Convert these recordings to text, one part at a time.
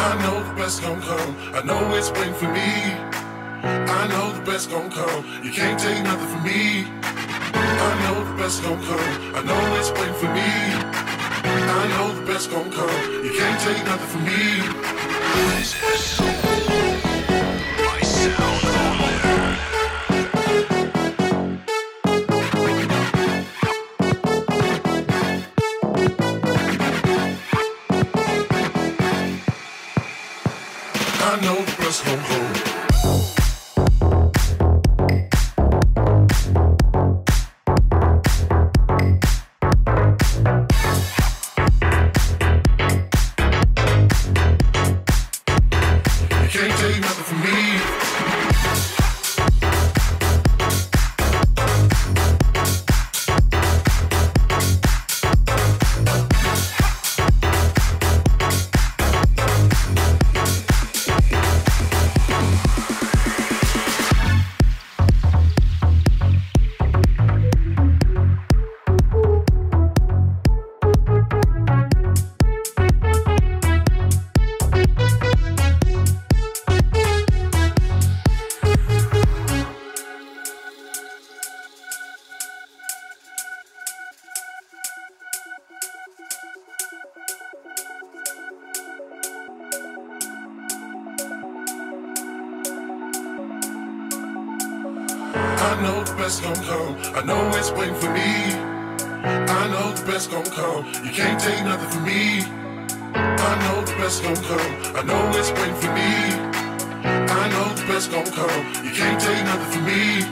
I know the best gon' come. I know it's waiting for me. I know the best gon' come. You can't take nothing from me. I know the best gon' come. I know it's waiting for me. I know the best gon' come. You can't take nothing from me. You can't take nothing from me.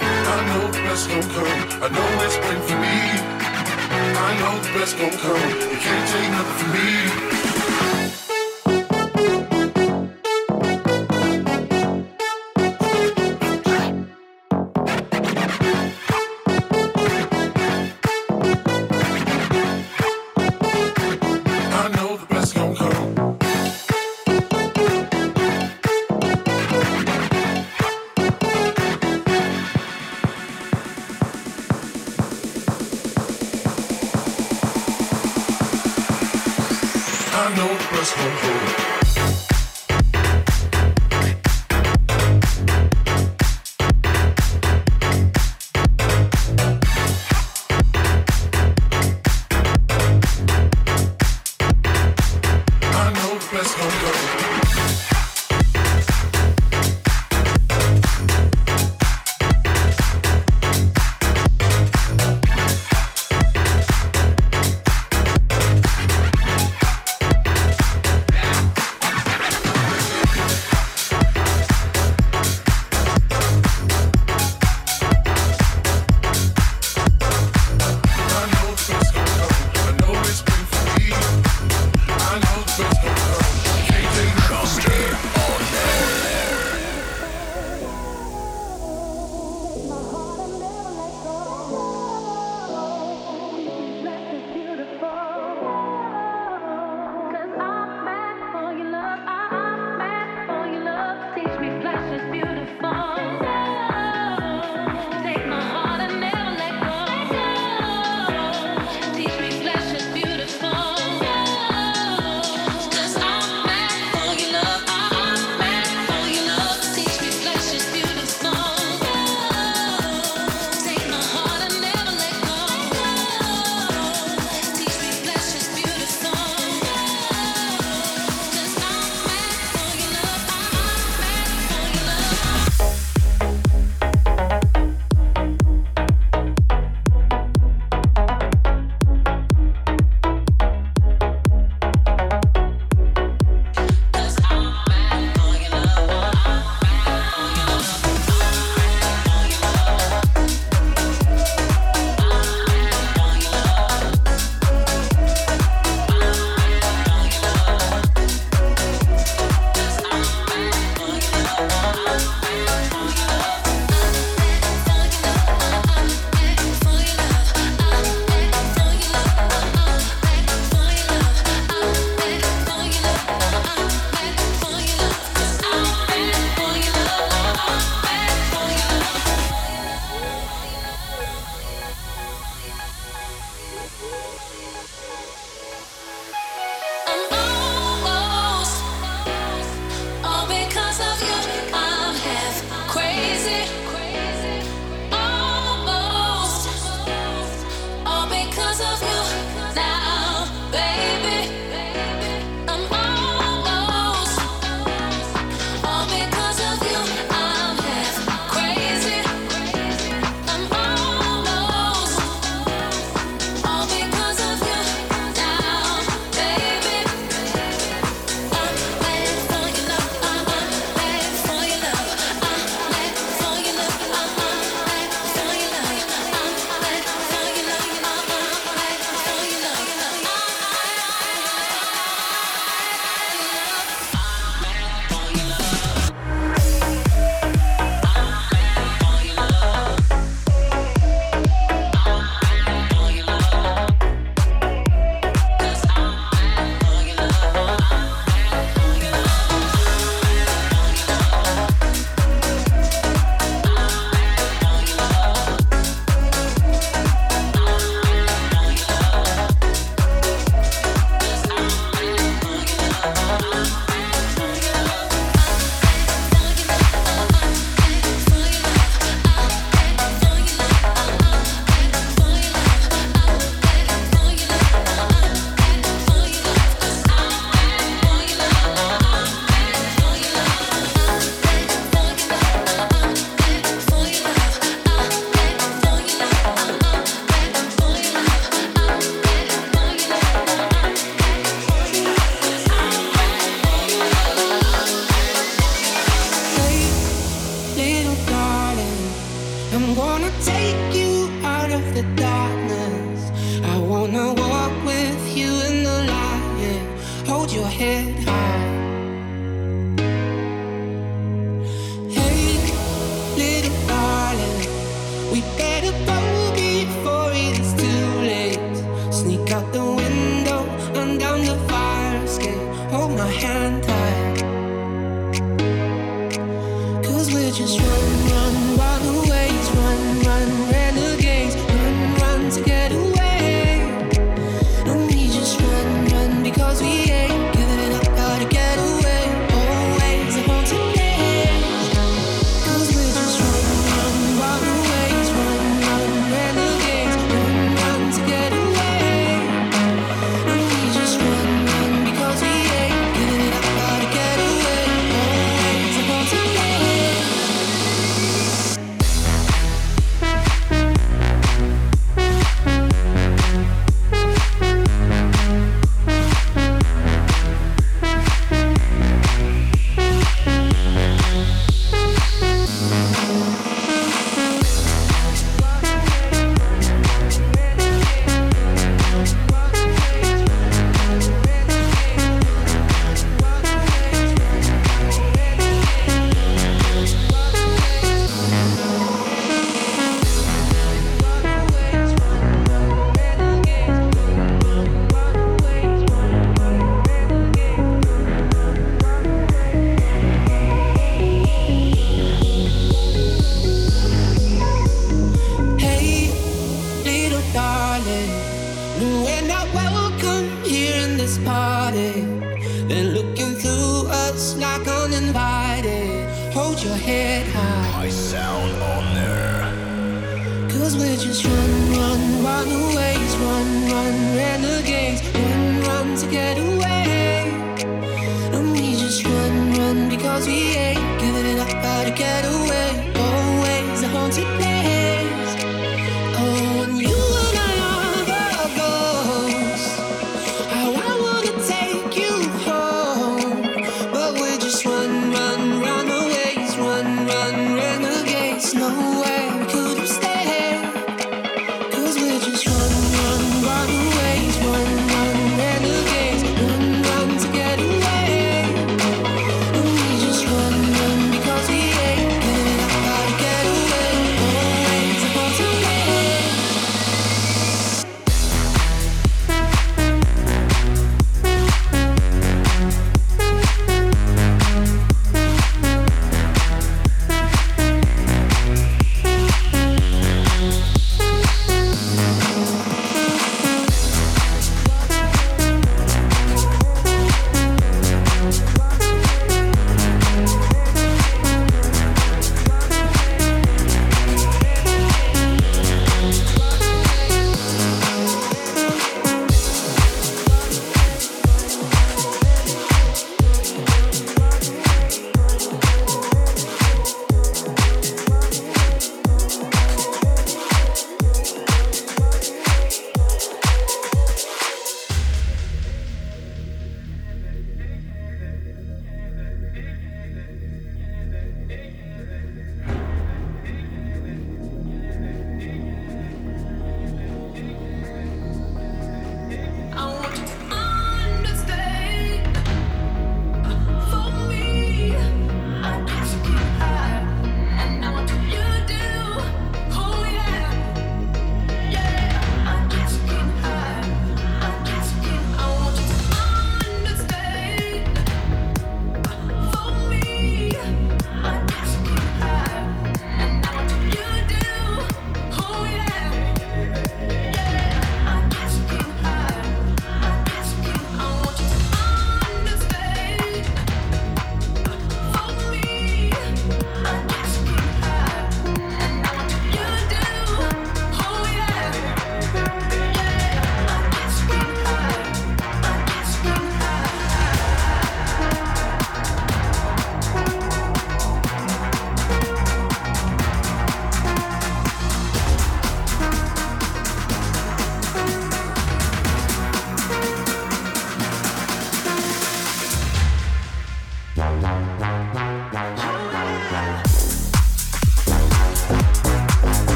I know the best gon' come. I know it's waiting for me. I know the best gon' come. You can't take nothing from me. Cause we ain't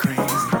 crazy.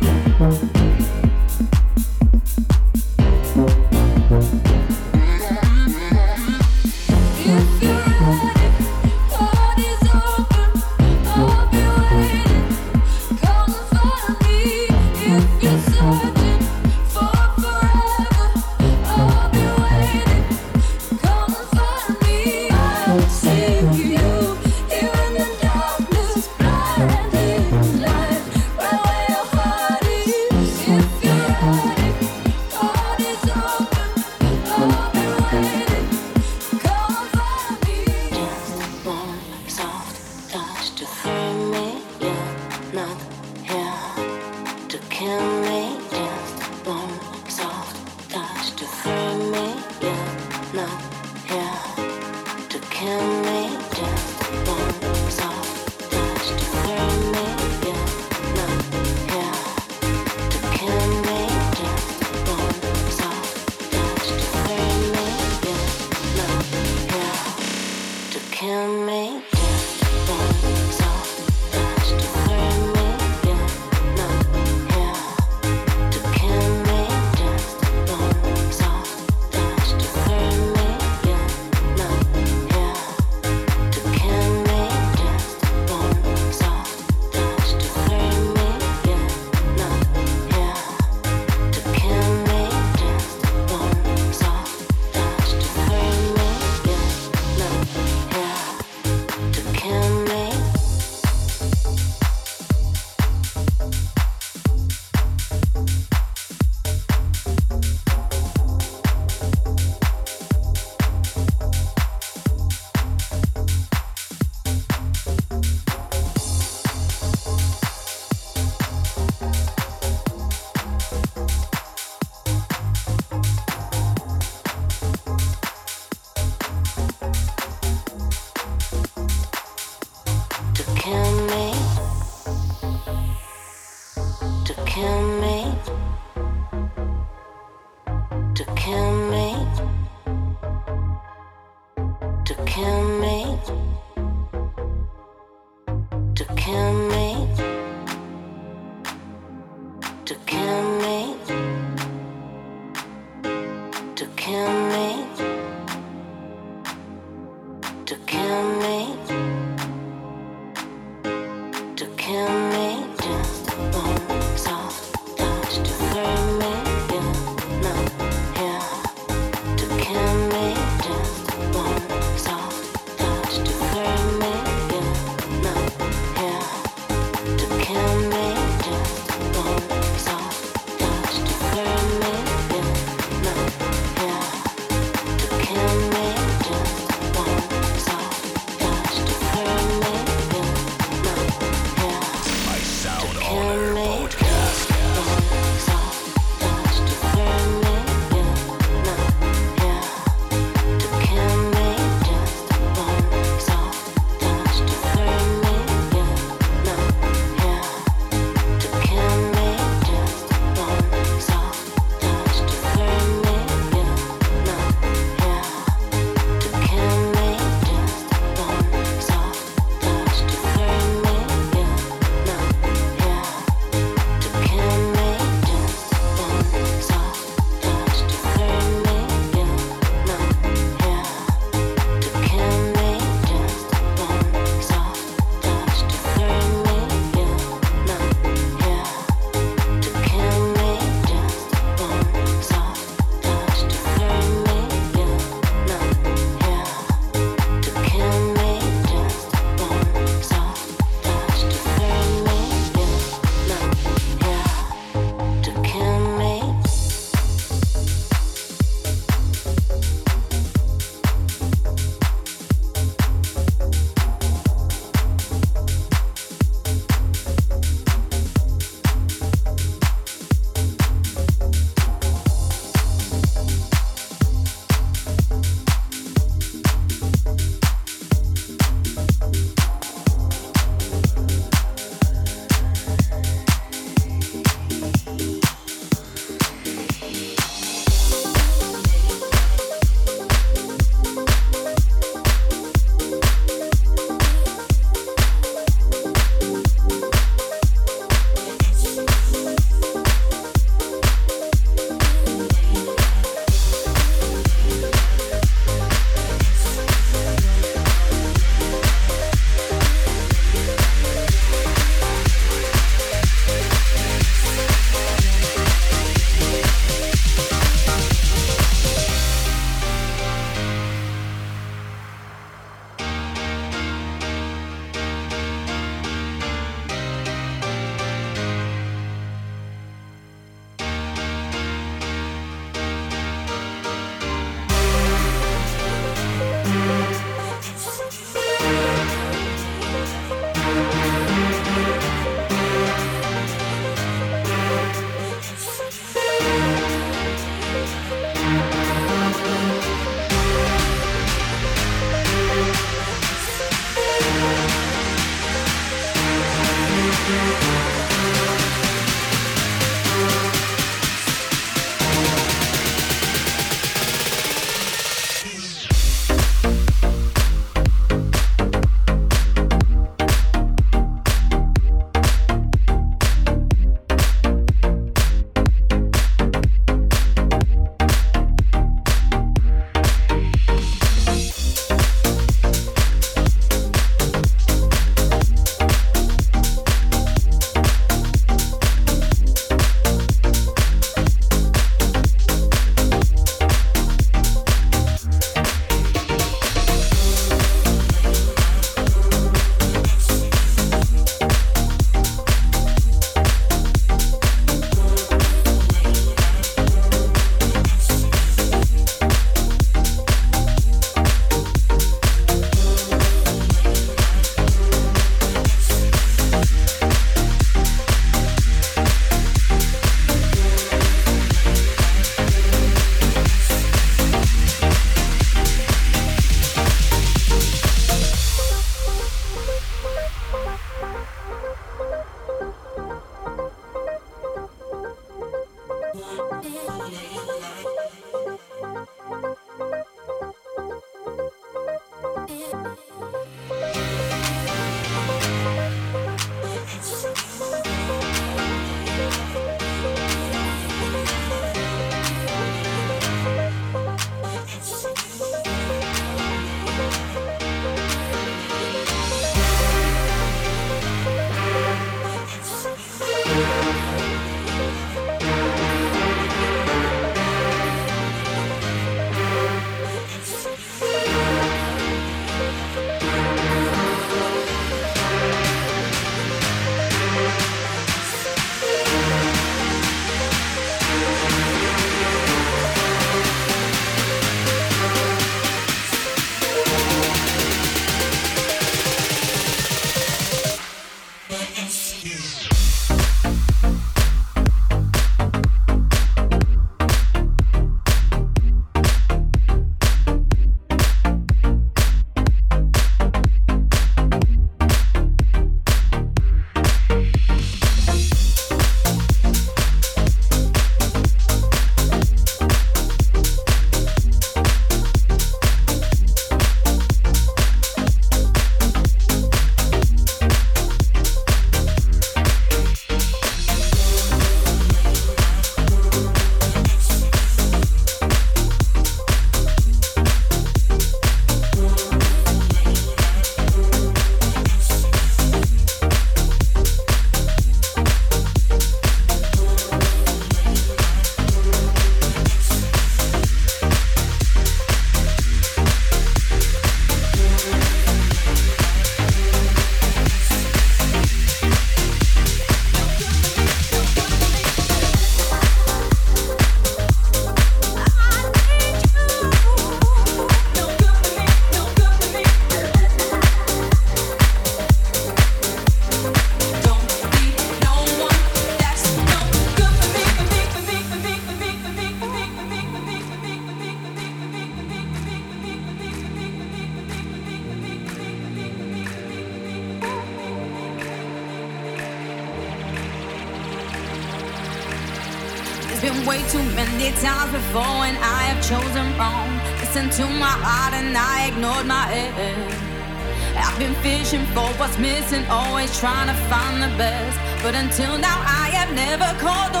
Trying to find the best, but until now I have never called the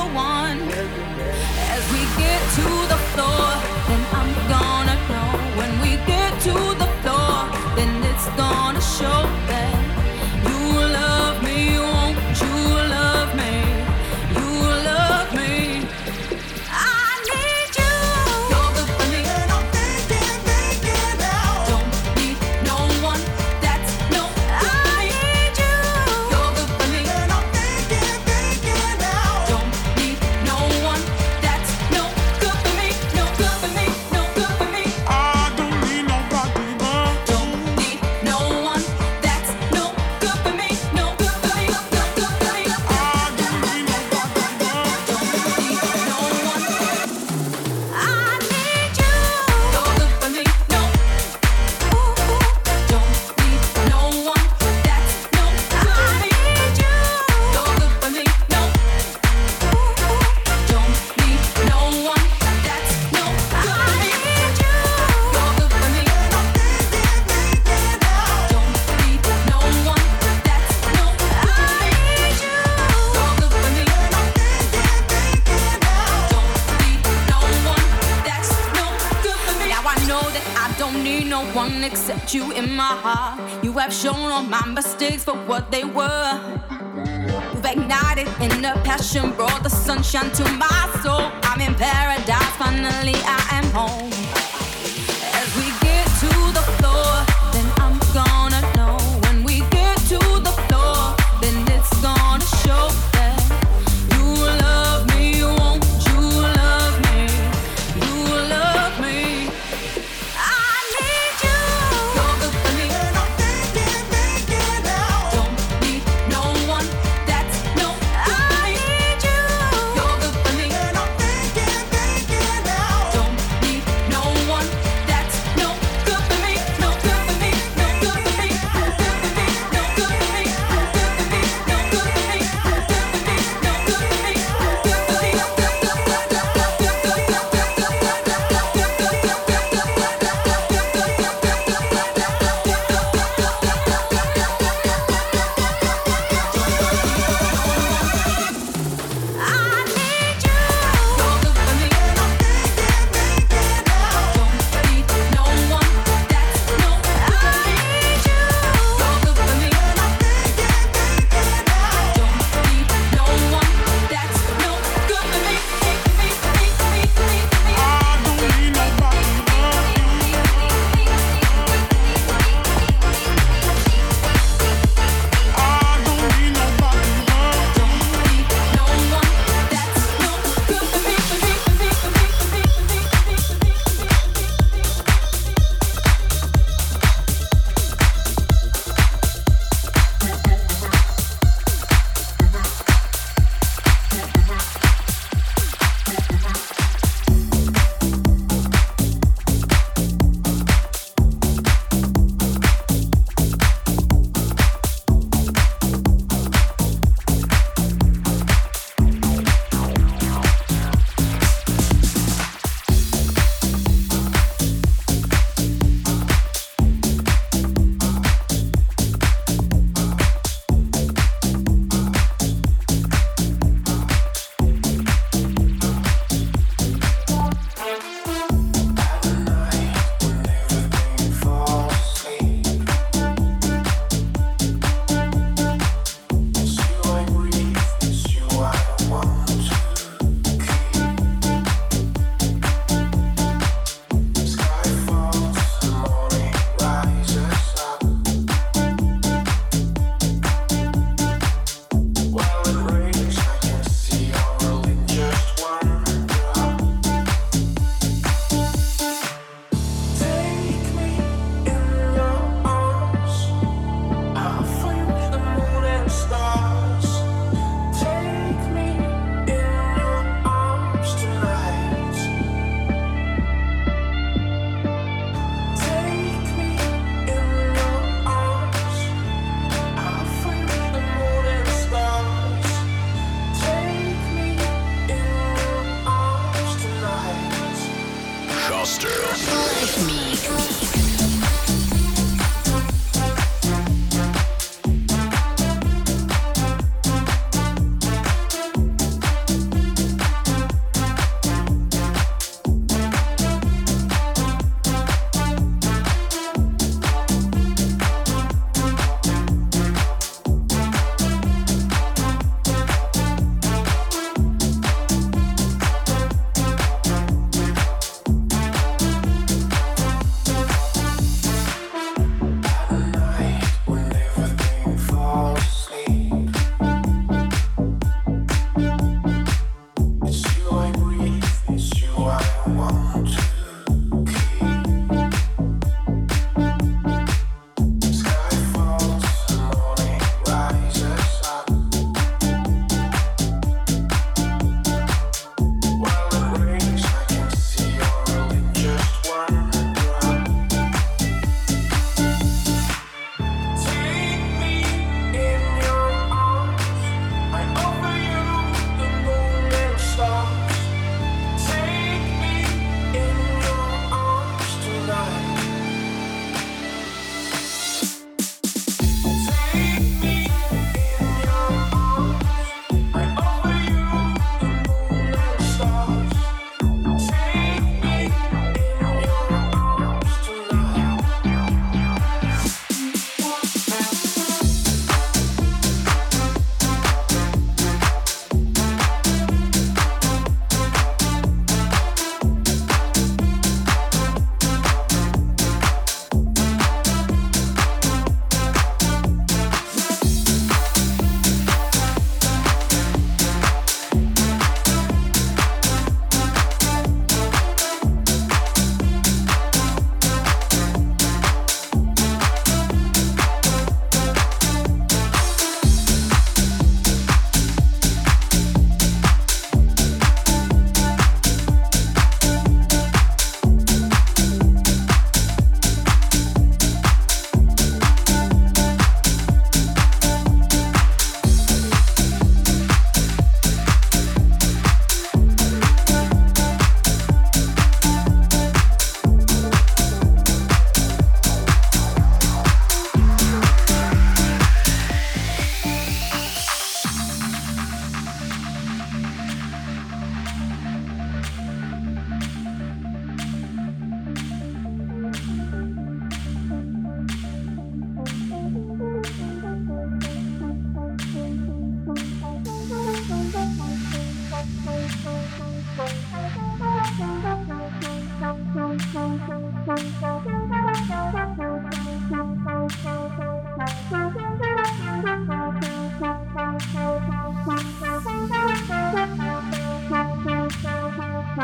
have shown all my mistakes for what they were. You've ignited in the passion, brought the sunshine to my soul. I'm in paradise, finally I am home.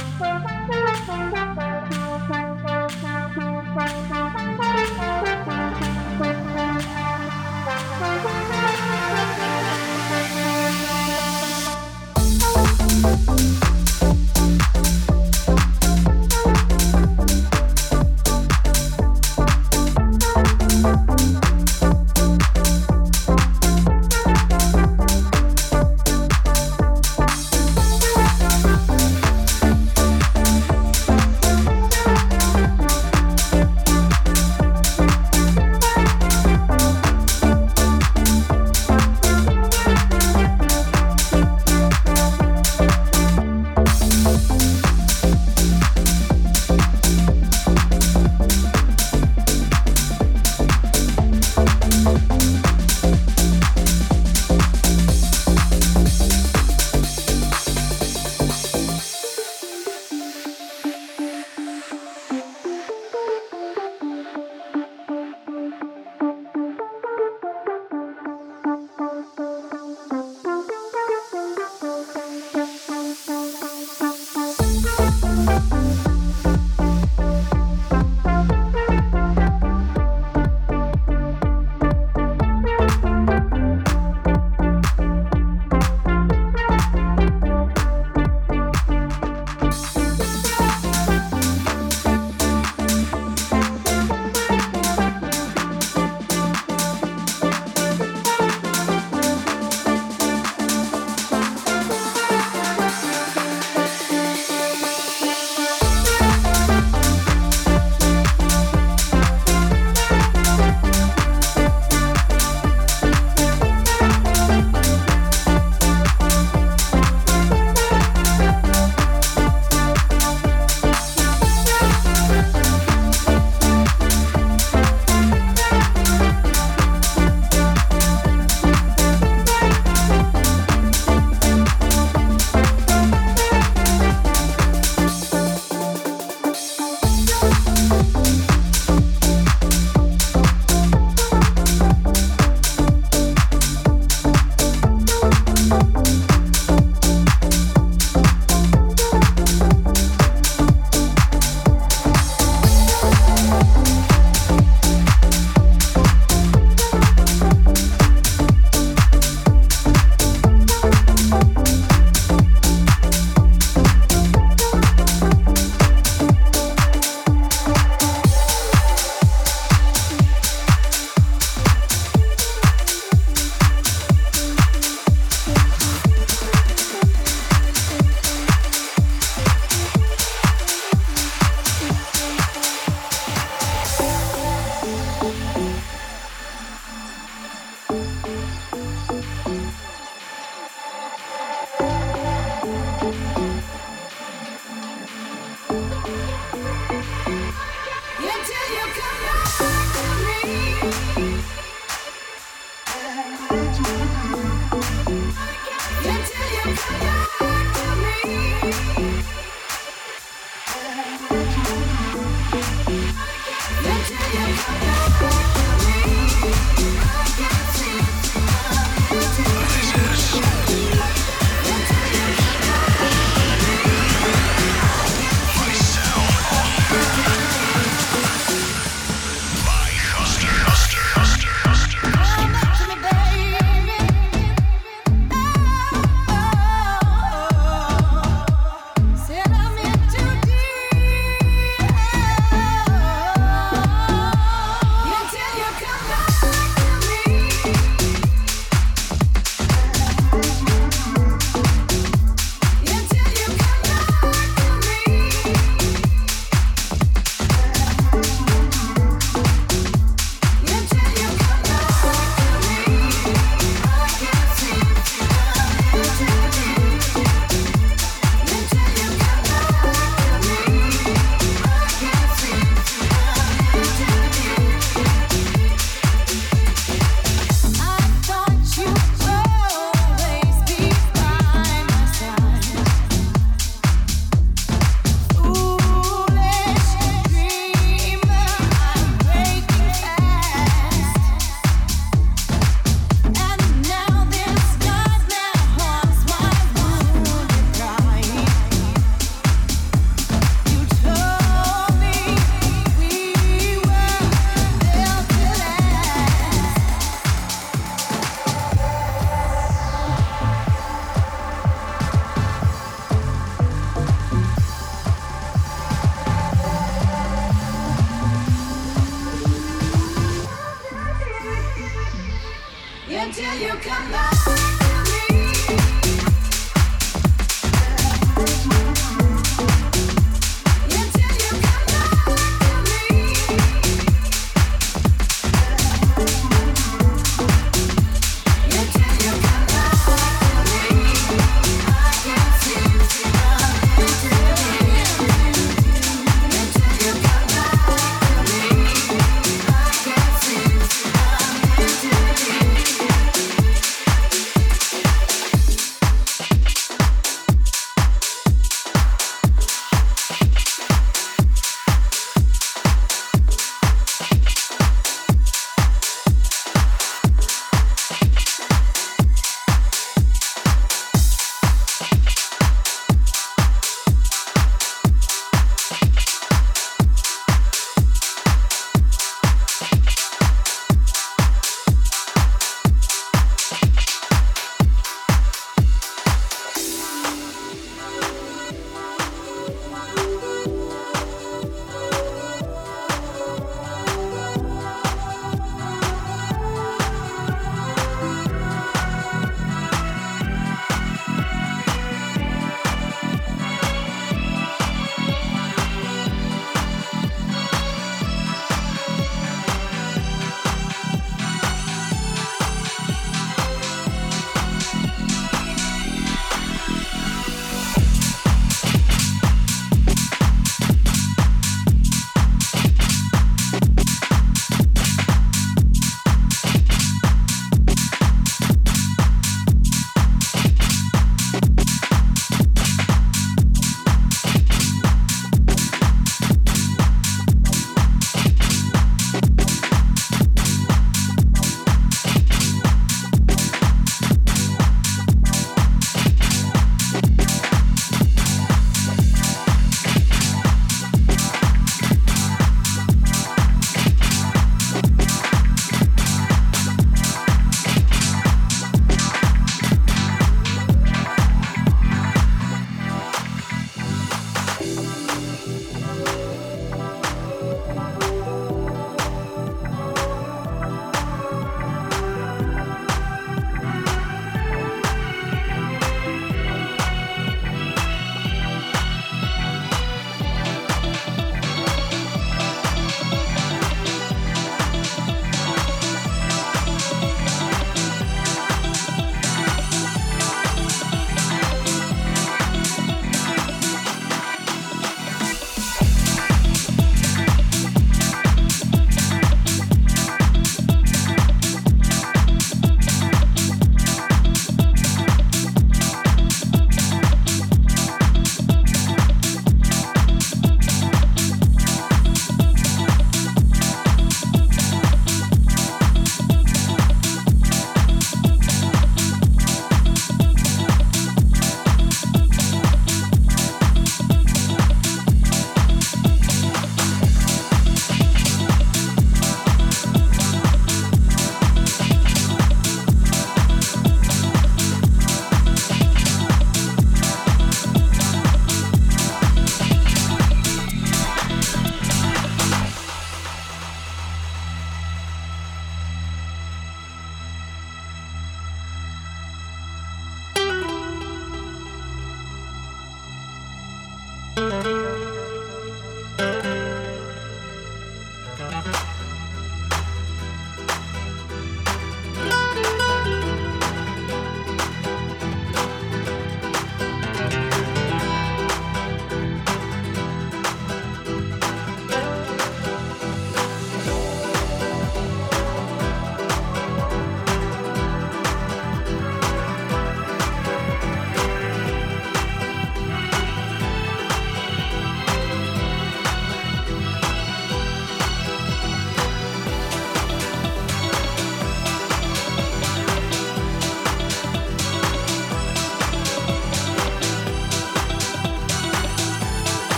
Bye.